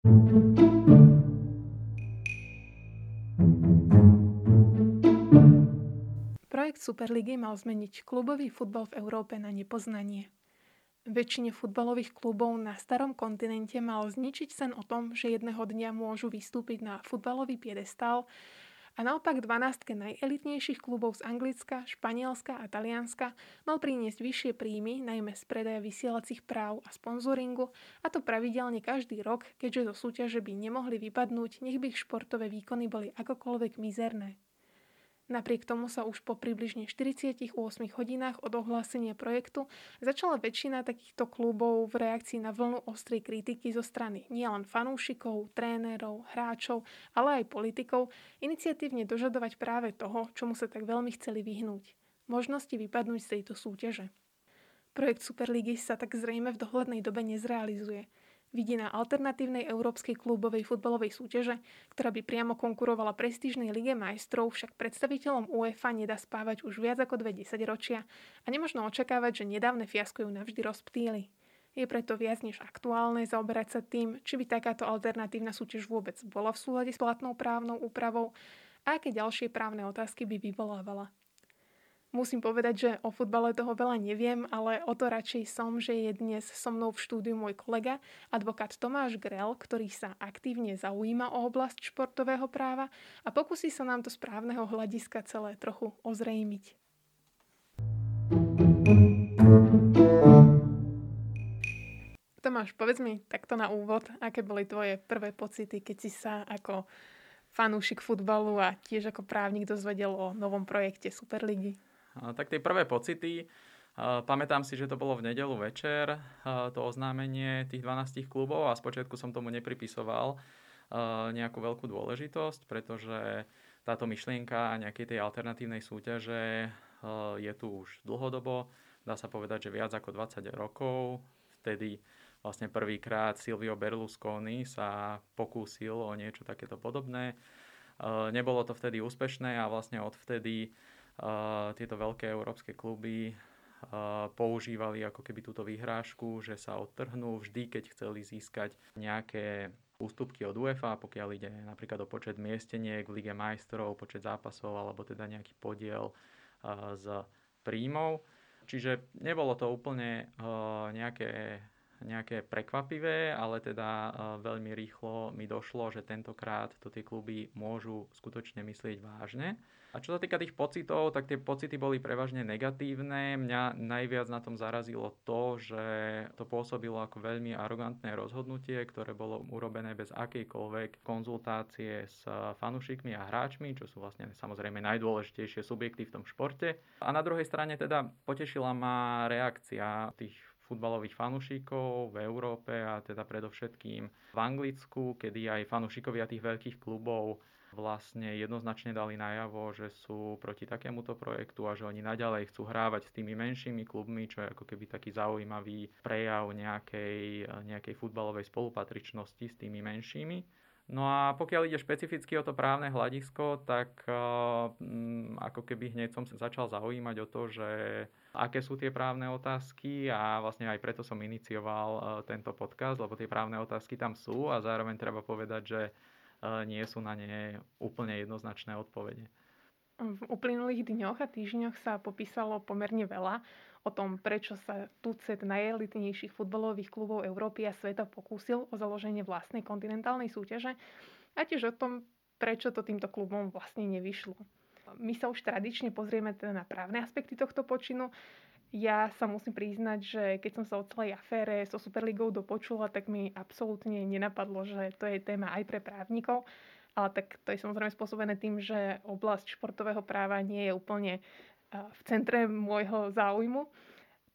Projekt Superligy mal zmeniť klubový futbal v Európe na nepoznanie. Väčšine futbalových klubov na starom kontinente mal zničiť sen o tom, že jedného dňa môžu vystúpiť na futbalový piedestál a naopak 12 najelitnejších klubov z Anglicka, Španielska a Talianska mal priniesť vyššie príjmy, najmä z predaja vysielacích práv a sponzoringu, a to pravidelne každý rok, keďže zo súťaže by nemohli vypadnúť, nech by ich športové výkony boli akokoľvek mizerné. Napriek tomu sa už po približne 48 hodinách od ohlásenia projektu začala väčšina takýchto klubov v reakcii na vlnu ostrej kritiky zo strany nielen fanúšikov, trénerov, hráčov, ale aj politikov iniciatívne dožadovať práve toho, čomu sa tak veľmi chceli vyhnúť. Možnosti vypadnúť z tejto súťaže. Projekt Superligy sa tak zrejme v dohľadnej dobe nezrealizuje – vidí na alternatívnej európskej klubovej futbalovej súťaže, ktorá by priamo konkurovala prestížnej lige majstrov, však predstaviteľom UEFA nedá spávať už viac ako dve ročia a nemožno očakávať, že nedávne fiasko ju navždy rozptýli. Je preto viac než aktuálne zaoberať sa tým, či by takáto alternatívna súťaž vôbec bola v súlade s platnou právnou úpravou a aké ďalšie právne otázky by vyvolávala. Musím povedať, že o futbale toho veľa neviem, ale o to radšej som, že je dnes so mnou v štúdiu môj kolega, advokát Tomáš Grel, ktorý sa aktívne zaujíma o oblasť športového práva a pokusí sa nám to správneho hľadiska celé trochu ozrejmiť. Tomáš, povedz mi takto na úvod, aké boli tvoje prvé pocity, keď si sa ako fanúšik futbalu a tiež ako právnik dozvedel o novom projekte Superligy? Tak tie prvé pocity, pamätám si, že to bolo v nedelu večer, to oznámenie tých 12 klubov a spočiatku som tomu nepripisoval nejakú veľkú dôležitosť, pretože táto myšlienka nejakej tej alternatívnej súťaže je tu už dlhodobo, dá sa povedať, že viac ako 20 rokov. Vtedy vlastne prvýkrát Silvio Berlusconi sa pokúsil o niečo takéto podobné. Nebolo to vtedy úspešné a vlastne odvtedy tieto veľké európske kluby používali ako keby túto vyhrážku, že sa odtrhnú vždy, keď chceli získať nejaké ústupky od UEFA, pokiaľ ide napríklad o počet miesteniek v Lige majstrov, počet zápasov alebo teda nejaký podiel z príjmov. Čiže nebolo to úplne nejaké, nejaké prekvapivé, ale teda veľmi rýchlo mi došlo, že tentokrát to tie kluby môžu skutočne myslieť vážne a čo sa týka tých pocitov, tak tie pocity boli prevažne negatívne. Mňa najviac na tom zarazilo to, že to pôsobilo ako veľmi arogantné rozhodnutie, ktoré bolo urobené bez akejkoľvek konzultácie s fanúšikmi a hráčmi, čo sú vlastne samozrejme najdôležitejšie subjekty v tom športe. A na druhej strane teda potešila ma reakcia tých futbalových fanúšikov v Európe a teda predovšetkým v Anglicku, kedy aj fanúšikovia tých veľkých klubov vlastne jednoznačne dali najavo, že sú proti takémuto projektu a že oni naďalej chcú hrávať s tými menšími klubmi, čo je ako keby taký zaujímavý prejav nejakej, nejakej futbalovej spolupatričnosti s tými menšími. No a pokiaľ ide špecificky o to právne hľadisko, tak uh, ako keby hneď som sa začal zaujímať o to, že aké sú tie právne otázky a vlastne aj preto som inicioval uh, tento podcast, lebo tie právne otázky tam sú a zároveň treba povedať, že nie sú na ne úplne jednoznačné odpovede. V uplynulých dňoch a týždňoch sa popísalo pomerne veľa o tom, prečo sa tucet najelitnejších futbalových klubov Európy a sveta pokúsil o založenie vlastnej kontinentálnej súťaže a tiež o tom, prečo to týmto klubom vlastne nevyšlo. My sa už tradične pozrieme teda na právne aspekty tohto počinu, ja sa musím priznať, že keď som sa o celej afére so Superligou dopočula, tak mi absolútne nenapadlo, že to je téma aj pre právnikov. Ale tak to je samozrejme spôsobené tým, že oblasť športového práva nie je úplne v centre môjho záujmu.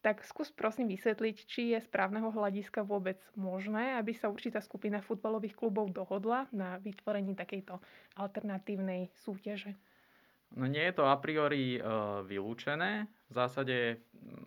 Tak skús prosím vysvetliť, či je z právneho hľadiska vôbec možné, aby sa určitá skupina futbalových klubov dohodla na vytvorení takejto alternatívnej súťaže. No nie je to a priori uh, vylúčené. V zásade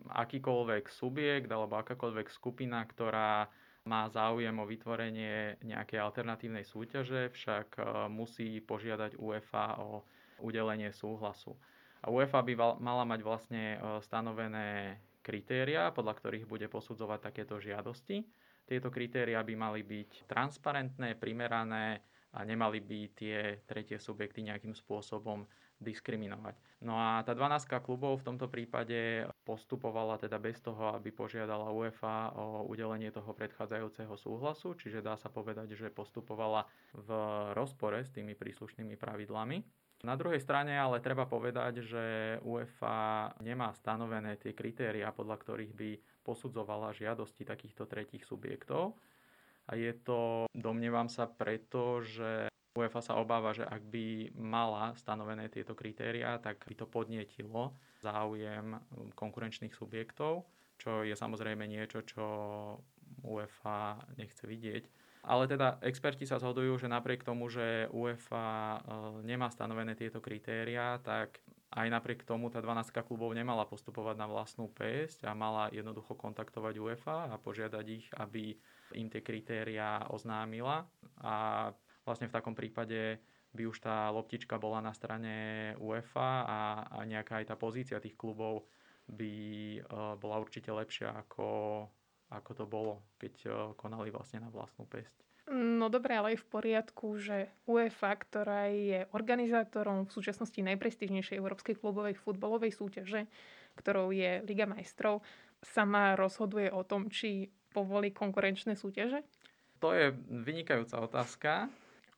akýkoľvek subjekt alebo akákoľvek skupina, ktorá má záujem o vytvorenie nejakej alternatívnej súťaže, však uh, musí požiadať UEFA o udelenie súhlasu. A UEFA by mala mať vlastne uh, stanovené kritéria, podľa ktorých bude posudzovať takéto žiadosti. Tieto kritéria by mali byť transparentné, primerané a nemali by tie tretie subjekty nejakým spôsobom diskriminovať. No a tá 12 klubov v tomto prípade postupovala teda bez toho, aby požiadala UEFA o udelenie toho predchádzajúceho súhlasu, čiže dá sa povedať, že postupovala v rozpore s tými príslušnými pravidlami. Na druhej strane ale treba povedať, že UEFA nemá stanovené tie kritéria, podľa ktorých by posudzovala žiadosti takýchto tretích subjektov. A je to, domnievam sa, preto, že UEFA sa obáva, že ak by mala stanovené tieto kritériá, tak by to podnietilo záujem konkurenčných subjektov, čo je samozrejme niečo, čo UEFA nechce vidieť. Ale teda experti sa zhodujú, že napriek tomu, že UEFA e, nemá stanovené tieto kritériá, tak aj napriek tomu tá 12 klubov nemala postupovať na vlastnú pesť a mala jednoducho kontaktovať UEFA a požiadať ich, aby im tie kritériá oznámila. A vlastne v takom prípade by už tá loptička bola na strane UEFA a, a nejaká aj tá pozícia tých klubov by uh, bola určite lepšia ako, ako to bolo, keď uh, konali vlastne na vlastnú pesť. No dobre, ale je v poriadku, že UEFA, ktorá je organizátorom v súčasnosti najprestížnejšej európskej klubovej futbalovej súťaže, ktorou je Liga majstrov, sama rozhoduje o tom, či povolí konkurenčné súťaže? To je vynikajúca otázka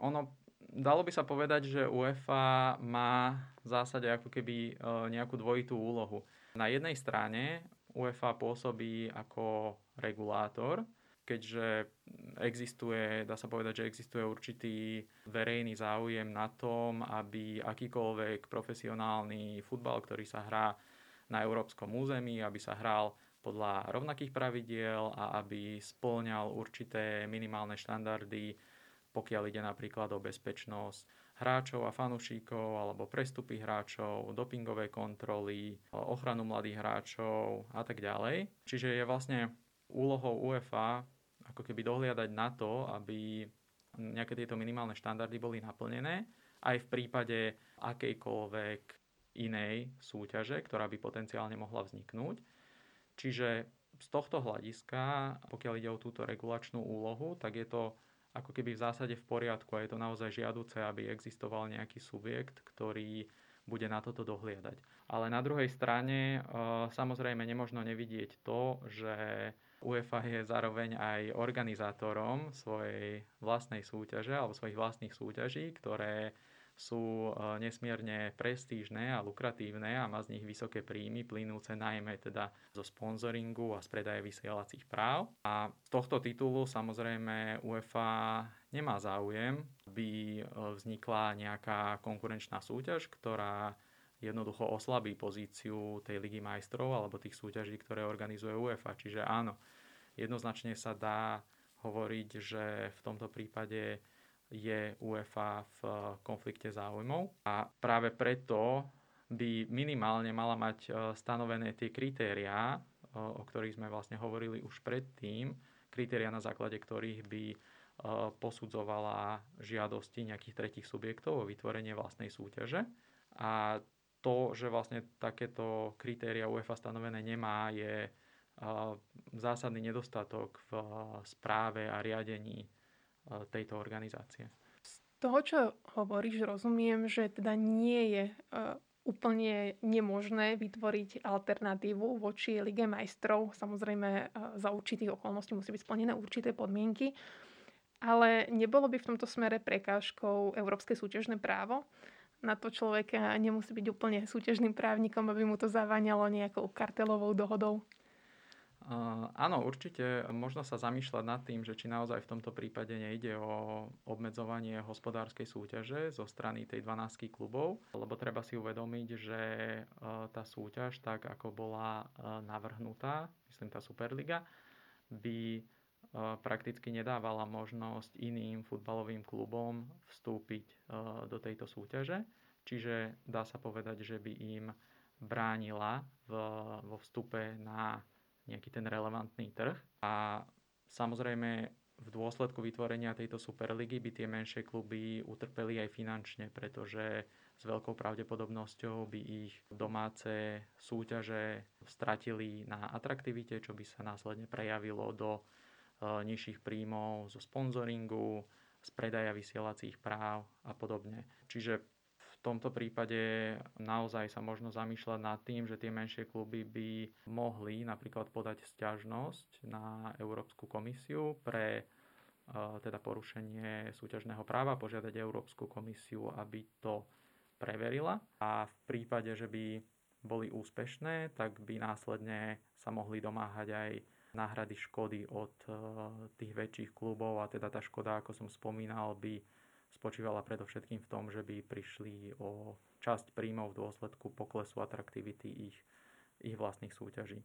ono, dalo by sa povedať, že UEFA má v zásade ako keby e, nejakú dvojitú úlohu. Na jednej strane UEFA pôsobí ako regulátor, keďže existuje, dá sa povedať, že existuje určitý verejný záujem na tom, aby akýkoľvek profesionálny futbal, ktorý sa hrá na európskom území, aby sa hral podľa rovnakých pravidiel a aby spĺňal určité minimálne štandardy pokiaľ ide napríklad o bezpečnosť hráčov a fanúšikov alebo prestupy hráčov, dopingové kontroly, ochranu mladých hráčov a tak ďalej. Čiže je vlastne úlohou UEFA ako keby dohliadať na to, aby nejaké tieto minimálne štandardy boli naplnené aj v prípade akejkoľvek inej súťaže, ktorá by potenciálne mohla vzniknúť. Čiže z tohto hľadiska, pokiaľ ide o túto regulačnú úlohu, tak je to ako keby v zásade v poriadku a je to naozaj žiaduce, aby existoval nejaký subjekt, ktorý bude na toto dohliadať. Ale na druhej strane e, samozrejme nemožno nevidieť to, že UEFA je zároveň aj organizátorom svojej vlastnej súťaže alebo svojich vlastných súťaží, ktoré sú e, nesmierne prestížne a lukratívne a má z nich vysoké príjmy, plynúce najmä teda zo sponzoringu a z predaje vysielacích práv. A z tohto titulu samozrejme UEFA nemá záujem, by e, vznikla nejaká konkurenčná súťaž, ktorá jednoducho oslabí pozíciu tej ligy majstrov alebo tých súťaží, ktoré organizuje UEFA. Čiže áno, jednoznačne sa dá hovoriť, že v tomto prípade je UEFA v eh, konflikte záujmov a práve preto by minimálne mala mať eh, stanovené tie kritériá, eh, o ktorých sme vlastne hovorili už predtým, kritériá na základe ktorých by posudzovala žiadosti nejakých tretich subjektov o vytvorenie vlastnej súťaže. A to, že vlastne takéto kritéria UEFA stanovené nemá, je zásadný nedostatok v správe a riadení tejto organizácie. Z toho, čo hovoríš, rozumiem, že teda nie je úplne nemožné vytvoriť alternatívu voči Lige majstrov. Samozrejme, za určitých okolností musí byť splnené určité podmienky. Ale nebolo by v tomto smere prekážkou európske súťažné právo? Na to človek nemusí byť úplne súťažným právnikom, aby mu to zaváňalo nejakou kartelovou dohodou. Áno, určite možno sa zamýšľať nad tým, že či naozaj v tomto prípade nejde o obmedzovanie hospodárskej súťaže zo strany tej 12 klubov, lebo treba si uvedomiť, že e, tá súťaž, tak ako bola e, navrhnutá, myslím tá Superliga, by prakticky nedávala možnosť iným futbalovým klubom vstúpiť do tejto súťaže. Čiže dá sa povedať, že by im bránila vo vstupe na nejaký ten relevantný trh. A samozrejme v dôsledku vytvorenia tejto Superligy by tie menšie kluby utrpeli aj finančne, pretože s veľkou pravdepodobnosťou by ich domáce súťaže stratili na atraktivite, čo by sa následne prejavilo do nižších príjmov zo sponzoringu, z predaja vysielacích práv a podobne. Čiže tomto prípade naozaj sa možno zamýšľať nad tým, že tie menšie kluby by mohli napríklad podať sťažnosť na Európsku komisiu pre teda porušenie súťažného práva, požiadať Európsku komisiu, aby to preverila. A v prípade, že by boli úspešné, tak by následne sa mohli domáhať aj náhrady škody od eh, tých väčších klubov a teda tá škoda, ako som spomínal, by spočívala predovšetkým v tom, že by prišli o časť príjmov v dôsledku poklesu atraktivity ich, ich vlastných súťaží.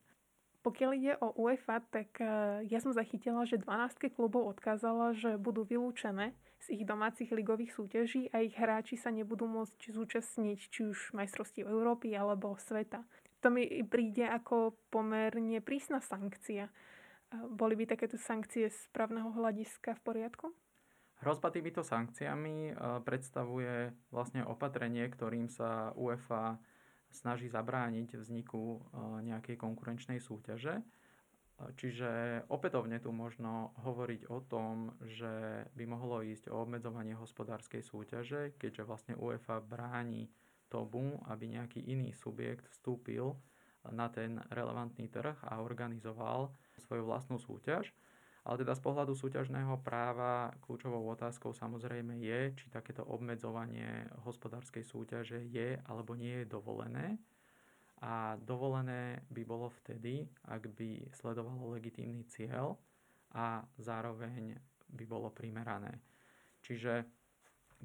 Pokiaľ ide o UEFA, tak eh, ja som zachytila, že 12 klubov odkázala, že budú vylúčené z ich domácich ligových súťaží a ich hráči sa nebudú môcť zúčastniť či už majstrovstiev Európy alebo sveta to mi príde ako pomerne prísna sankcia. Boli by takéto sankcie z právneho hľadiska v poriadku? Hrozba týmito sankciami e, predstavuje vlastne opatrenie, ktorým sa UEFA snaží zabrániť vzniku e, nejakej konkurenčnej súťaže. E, čiže opätovne tu možno hovoriť o tom, že by mohlo ísť o obmedzovanie hospodárskej súťaže, keďže vlastne UEFA bráni tomu, aby nejaký iný subjekt vstúpil na ten relevantný trh a organizoval svoju vlastnú súťaž. Ale teda z pohľadu súťažného práva kľúčovou otázkou samozrejme je, či takéto obmedzovanie hospodárskej súťaže je alebo nie je dovolené. A dovolené by bolo vtedy, ak by sledovalo legitímny cieľ a zároveň by bolo primerané. Čiže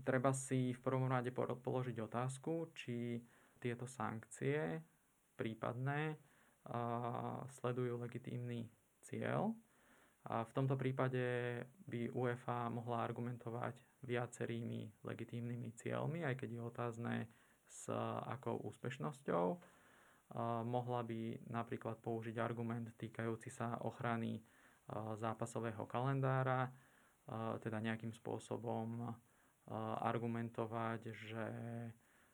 treba si v prvom rade položiť otázku, či tieto sankcie prípadné sledujú legitímny cieľ. A v tomto prípade by UEFA mohla argumentovať viacerými legitímnymi cieľmi, aj keď je otázne s akou úspešnosťou. Mohla by napríklad použiť argument týkajúci sa ochrany zápasového kalendára, teda nejakým spôsobom argumentovať, že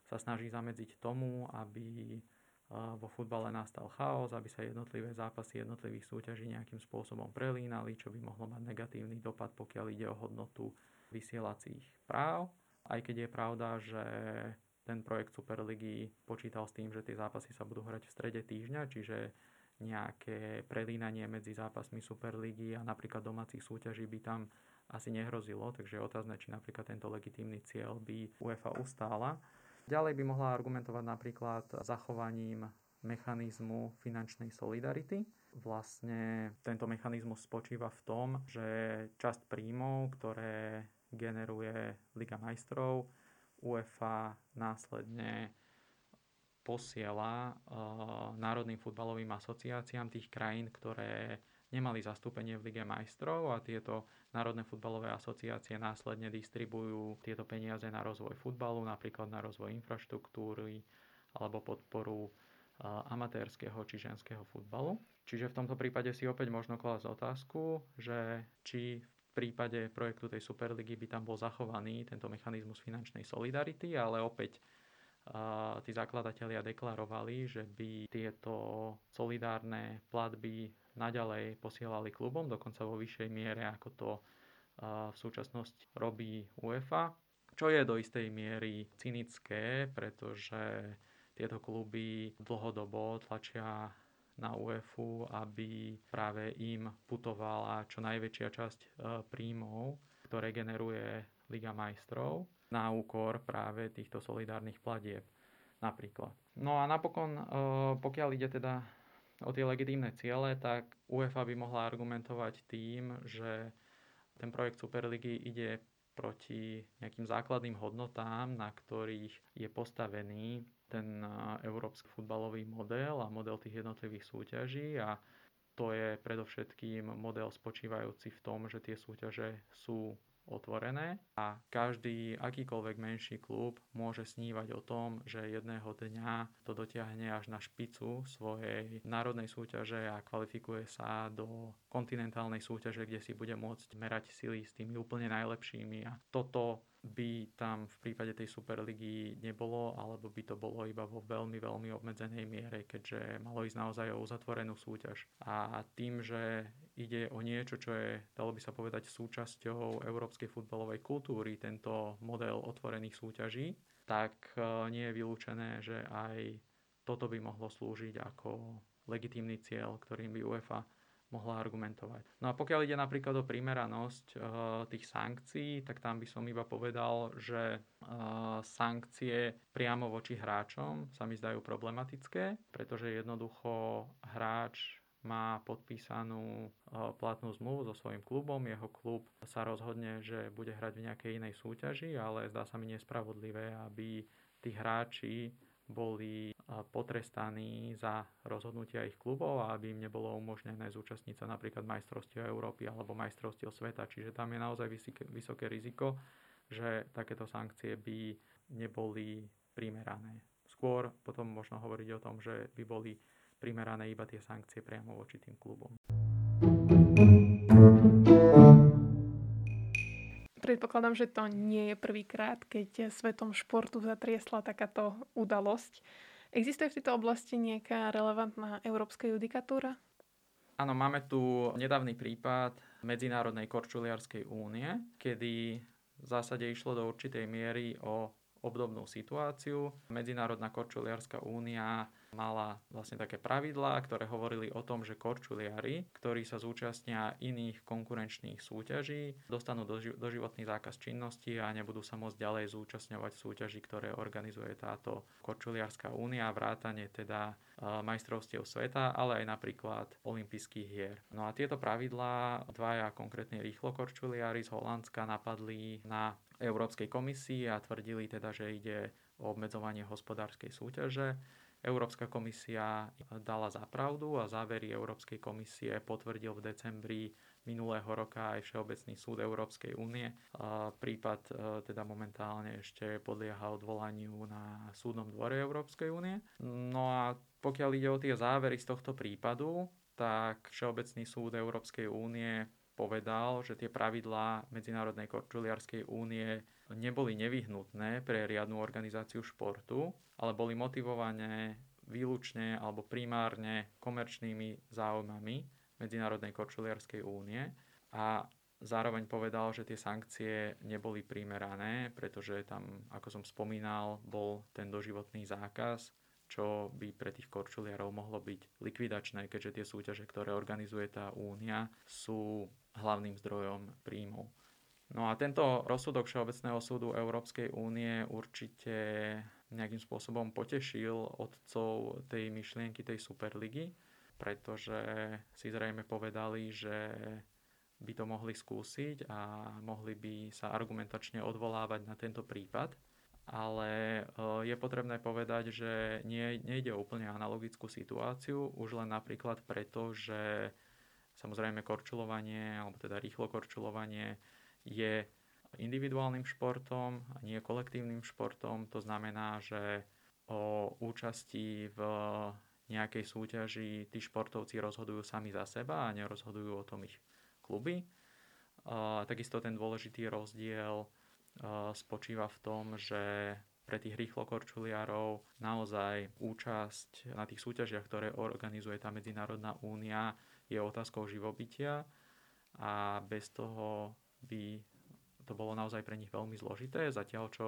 sa snaží zamedziť tomu, aby vo futbale nastal chaos, aby sa jednotlivé zápasy jednotlivých súťaží nejakým spôsobom prelínali, čo by mohlo mať negatívny dopad, pokiaľ ide o hodnotu vysielacích práv. Aj keď je pravda, že ten projekt Superligy počítal s tým, že tie zápasy sa budú hrať v strede týždňa, čiže nejaké prelínanie medzi zápasmi Superligy a napríklad domácich súťaží by tam asi nehrozilo, takže je otázne, či napríklad tento legitímny cieľ by UEFA ustála. Ďalej by mohla argumentovať napríklad zachovaním mechanizmu finančnej solidarity. Vlastne tento mechanizmus spočíva v tom, že časť príjmov, ktoré generuje Liga majstrov, UEFA následne posiela uh, národným futbalovým asociáciám tých krajín, ktoré nemali zastúpenie v Lige majstrov a tieto národné futbalové asociácie následne distribujú tieto peniaze na rozvoj futbalu, napríklad na rozvoj infraštruktúry alebo podporu amatérskeho či ženského futbalu. Čiže v tomto prípade si opäť možno klásť otázku, že či v prípade projektu tej Superligy by tam bol zachovaný tento mechanizmus finančnej solidarity, ale opäť tí zakladatelia deklarovali, že by tieto solidárne platby naďalej posielali klubom, dokonca vo vyššej miere, ako to v súčasnosti robí UEFA, čo je do istej miery cynické, pretože tieto kluby dlhodobo tlačia na UEFu, aby práve im putovala čo najväčšia časť e, príjmov, ktoré generuje Liga majstrov na úkor práve týchto solidárnych platieb napríklad. No a napokon, e, pokiaľ ide teda o tie legitímne ciele, tak UEFA by mohla argumentovať tým, že ten projekt Superligy ide proti nejakým základným hodnotám, na ktorých je postavený ten európsky futbalový model a model tých jednotlivých súťaží. A to je predovšetkým model spočívajúci v tom, že tie súťaže sú otvorené a každý akýkoľvek menší klub môže snívať o tom, že jedného dňa to dotiahne až na špicu svojej národnej súťaže a kvalifikuje sa do kontinentálnej súťaže, kde si bude môcť merať sily s tými úplne najlepšími. A toto by tam v prípade tej Superligy nebolo, alebo by to bolo iba vo veľmi, veľmi obmedzenej miere, keďže malo ísť naozaj o uzatvorenú súťaž. A tým, že ide o niečo, čo je, dalo by sa povedať, súčasťou európskej futbalovej kultúry, tento model otvorených súťaží, tak e, nie je vylúčené, že aj toto by mohlo slúžiť ako legitímny cieľ, ktorým by UEFA mohla argumentovať. No a pokiaľ ide napríklad o primeranosť uh, tých sankcií, tak tam by som iba povedal, že uh, sankcie priamo voči hráčom sa mi zdajú problematické, pretože jednoducho hráč má podpísanú uh, platnú zmluvu so svojím klubom, jeho klub sa rozhodne, že bude hrať v nejakej inej súťaži, ale zdá sa mi nespravodlivé, aby tí hráči boli potrestaní za rozhodnutia ich klubov a aby im nebolo umožnené zúčastniť sa napríklad majstrovstiev Európy alebo majstrovstiev sveta. Čiže tam je naozaj vysoké, riziko, že takéto sankcie by neboli primerané. Skôr potom možno hovoriť o tom, že by boli primerané iba tie sankcie priamo voči tým klubom. Predpokladám, že to nie je prvýkrát, keď svetom športu zatriesla takáto udalosť. Existuje v tejto oblasti nejaká relevantná európska judikatúra? Áno, máme tu nedávny prípad Medzinárodnej korčuliarskej únie, kedy v zásade išlo do určitej miery o obdobnú situáciu. Medzinárodná korčuliarská únia mala vlastne také pravidlá, ktoré hovorili o tom, že korčuliari, ktorí sa zúčastnia iných konkurenčných súťaží, dostanú doživotný zákaz činnosti a nebudú sa môcť ďalej zúčastňovať súťaží, ktoré organizuje táto korčuliarská únia, vrátane teda e, majstrovstiev sveta, ale aj napríklad olympijských hier. No a tieto pravidlá dvaja konkrétne rýchlo korčuliari z Holandska napadli na Európskej komisii a tvrdili teda, že ide o obmedzovanie hospodárskej súťaže. Európska komisia dala za pravdu a závery Európskej komisie potvrdil v decembri minulého roka aj Všeobecný súd Európskej únie. Prípad e, teda momentálne ešte podlieha odvolaniu na súdnom dvore Európskej únie. No a pokiaľ ide o tie závery z tohto prípadu, tak Všeobecný súd Európskej únie povedal, že tie pravidlá Medzinárodnej korčuliarskej únie neboli nevyhnutné pre riadnu organizáciu športu, ale boli motivované výlučne alebo primárne komerčnými záujmami Medzinárodnej korčuliarskej únie a zároveň povedal, že tie sankcie neboli primerané, pretože tam, ako som spomínal, bol ten doživotný zákaz čo by pre tých korčuliarov mohlo byť likvidačné, keďže tie súťaže, ktoré organizuje tá únia, sú hlavným zdrojom príjmov. No a tento rozsudok Všeobecného súdu Európskej únie určite nejakým spôsobom potešil odcov tej myšlienky tej Superligy, pretože si zrejme povedali, že by to mohli skúsiť a mohli by sa argumentačne odvolávať na tento prípad. Ale eh, je potrebné povedať, že nie, nejde o úplne analogickú situáciu, už len napríklad preto, že samozrejme korčulovanie, alebo teda rýchlo korčulovanie je individuálnym športom a nie kolektívnym športom. To znamená, že o účasti v nejakej súťaži tí športovci rozhodujú sami za seba a nerozhodujú o tom ich kluby. Takisto ten dôležitý rozdiel spočíva v tom, že pre tých rýchlokorčuliarov naozaj účasť na tých súťažiach, ktoré organizuje tá Medzinárodná únia, je otázkou živobytia a bez toho by to bolo naozaj pre nich veľmi zložité, zatiaľ čo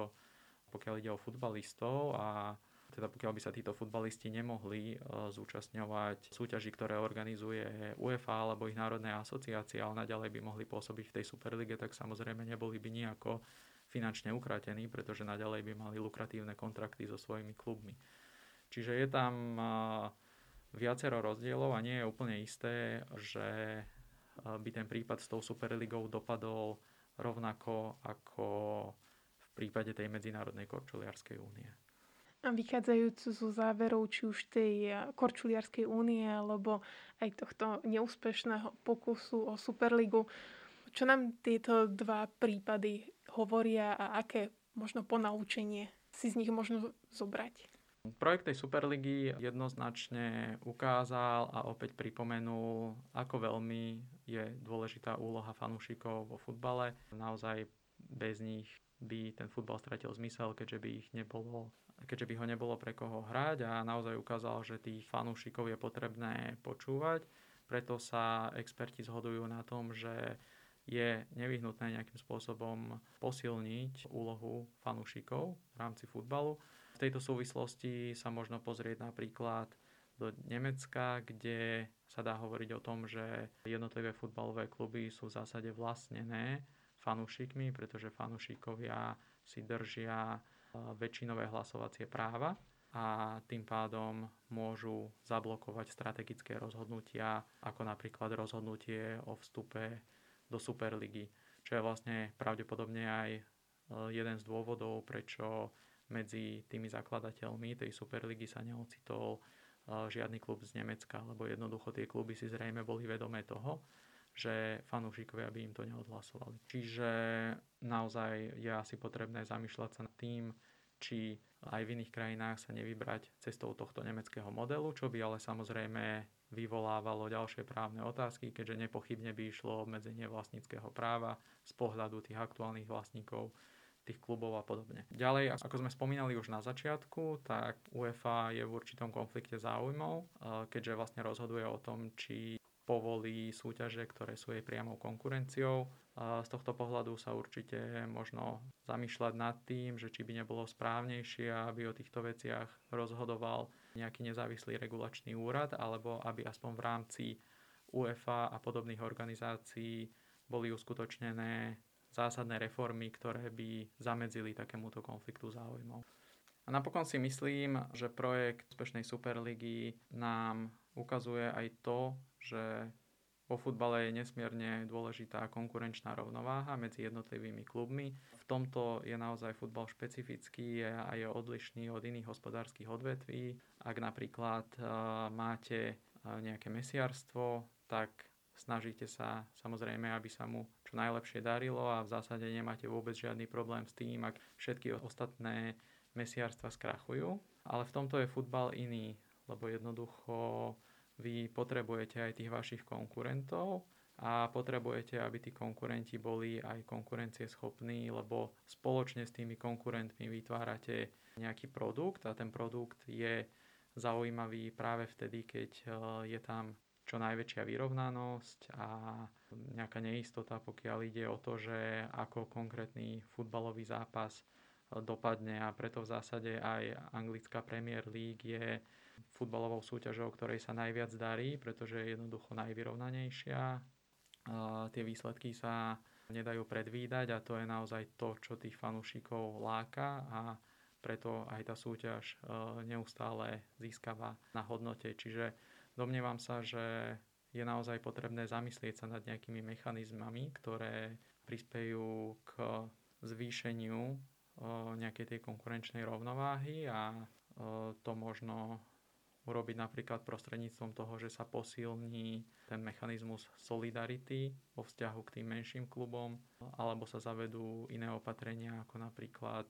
pokiaľ ide o futbalistov a teda pokiaľ by sa títo futbalisti nemohli uh, zúčastňovať súťaži, ktoré organizuje UEFA alebo ich národné asociácie, ale naďalej by mohli pôsobiť v tej Superlige, tak samozrejme neboli by nejako finančne ukratení, pretože naďalej by mali lukratívne kontrakty so svojimi klubmi. Čiže je tam viacero rozdielov a nie je úplne isté, že by ten prípad s tou Superligou dopadol rovnako ako v prípade tej Medzinárodnej korčuliarskej únie. A vychádzajúc zo záverov či už tej korčuliarskej únie alebo aj tohto neúspešného pokusu o Superligu, čo nám tieto dva prípady hovoria a aké možno ponaučenie si z nich možno zobrať? Projekt tej Superligy jednoznačne ukázal a opäť pripomenul, ako veľmi je dôležitá úloha fanúšikov vo futbale. Naozaj bez nich by ten futbal stratil zmysel, keďže by ich nebolo keďže by ho nebolo pre koho hrať a naozaj ukázal, že tých fanúšikov je potrebné počúvať. Preto sa experti zhodujú na tom, že je nevyhnutné nejakým spôsobom posilniť úlohu fanúšikov v rámci futbalu. V tejto súvislosti sa možno pozrieť napríklad do Nemecka, kde sa dá hovoriť o tom, že jednotlivé futbalové kluby sú v zásade vlastnené fanúšikmi, pretože fanúšikovia si držia väčšinové hlasovacie práva a tým pádom môžu zablokovať strategické rozhodnutia, ako napríklad rozhodnutie o vstupe do Superligy, čo je vlastne pravdepodobne aj e, jeden z dôvodov, prečo medzi tými zakladateľmi tej Superligy sa neocitol e, žiadny klub z Nemecka, lebo jednoducho tie kluby si zrejme boli vedomé toho, že fanúšikovia by im to neodhlasovali. Čiže naozaj je asi potrebné zamýšľať sa nad tým, či aj v iných krajinách sa nevybrať cestou tohto nemeckého modelu, čo by ale samozrejme vyvolávalo ďalšie právne otázky, keďže nepochybne by išlo obmedzenie vlastníckého práva z pohľadu tých aktuálnych vlastníkov tých klubov a podobne. Ďalej, ako sme spomínali už na začiatku, tak UEFA je v určitom konflikte záujmov, eh, keďže vlastne rozhoduje o tom, či povolí súťaže, ktoré sú jej priamou konkurenciou. Z tohto pohľadu sa určite možno zamýšľať nad tým, že či by nebolo správnejšie, aby o týchto veciach rozhodoval nejaký nezávislý regulačný úrad, alebo aby aspoň v rámci UEFA a podobných organizácií boli uskutočnené zásadné reformy, ktoré by zamedzili takémuto konfliktu záujmov. A napokon si myslím, že projekt úspešnej Superligy nám ukazuje aj to, že vo futbale je nesmierne dôležitá konkurenčná rovnováha medzi jednotlivými klubmi. V tomto je naozaj futbal špecifický a je odlišný od iných hospodárskych odvetví. Ak napríklad uh, máte uh, nejaké mesiarstvo, tak snažíte sa samozrejme, aby sa mu čo najlepšie darilo a v zásade nemáte vôbec žiadny problém s tým, ak všetky ostatné mesiarstva skrachujú. Ale v tomto je futbal iný, lebo jednoducho vy potrebujete aj tých vašich konkurentov a potrebujete, aby tí konkurenti boli aj konkurencieschopní, lebo spoločne s tými konkurentmi vytvárate nejaký produkt a ten produkt je zaujímavý práve vtedy, keď e, je tam čo najväčšia vyrovnanosť a nejaká neistota, pokiaľ ide o to, že ako konkrétny futbalový zápas e, dopadne a preto v zásade aj anglická Premier League je futbalovou súťažou, ktorej sa najviac darí, pretože je jednoducho najvyrovnanejšia. Tie výsledky sa nedajú predvídať a to je naozaj to, čo tých fanúšikov láka a preto aj tá súťaž e, neustále získava na hodnote. Čiže domnievam sa, že je naozaj potrebné zamyslieť sa nad nejakými mechanizmami, ktoré prispejú k zvýšeniu nejakej tej konkurenčnej rovnováhy a to možno urobiť napríklad prostredníctvom toho, že sa posilní ten mechanizmus solidarity vo vzťahu k tým menším klubom, alebo sa zavedú iné opatrenia ako napríklad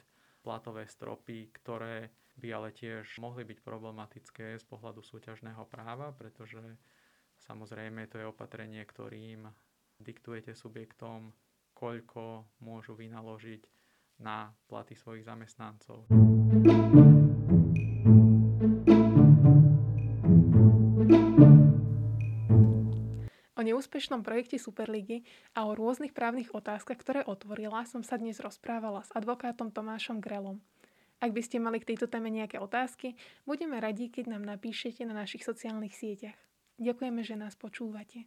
platové stropy, ktoré by ale tiež mohli byť problematické z pohľadu súťažného práva, pretože samozrejme to je opatrenie, ktorým diktujete subjektom, koľko môžu vynaložiť na platy svojich zamestnancov. Neúspešnom projekte Superligy a o rôznych právnych otázkach, ktoré otvorila, som sa dnes rozprávala s advokátom Tomášom Grelom. Ak by ste mali k tejto téme nejaké otázky, budeme radi, keď nám napíšete na našich sociálnych sieťach. Ďakujeme, že nás počúvate.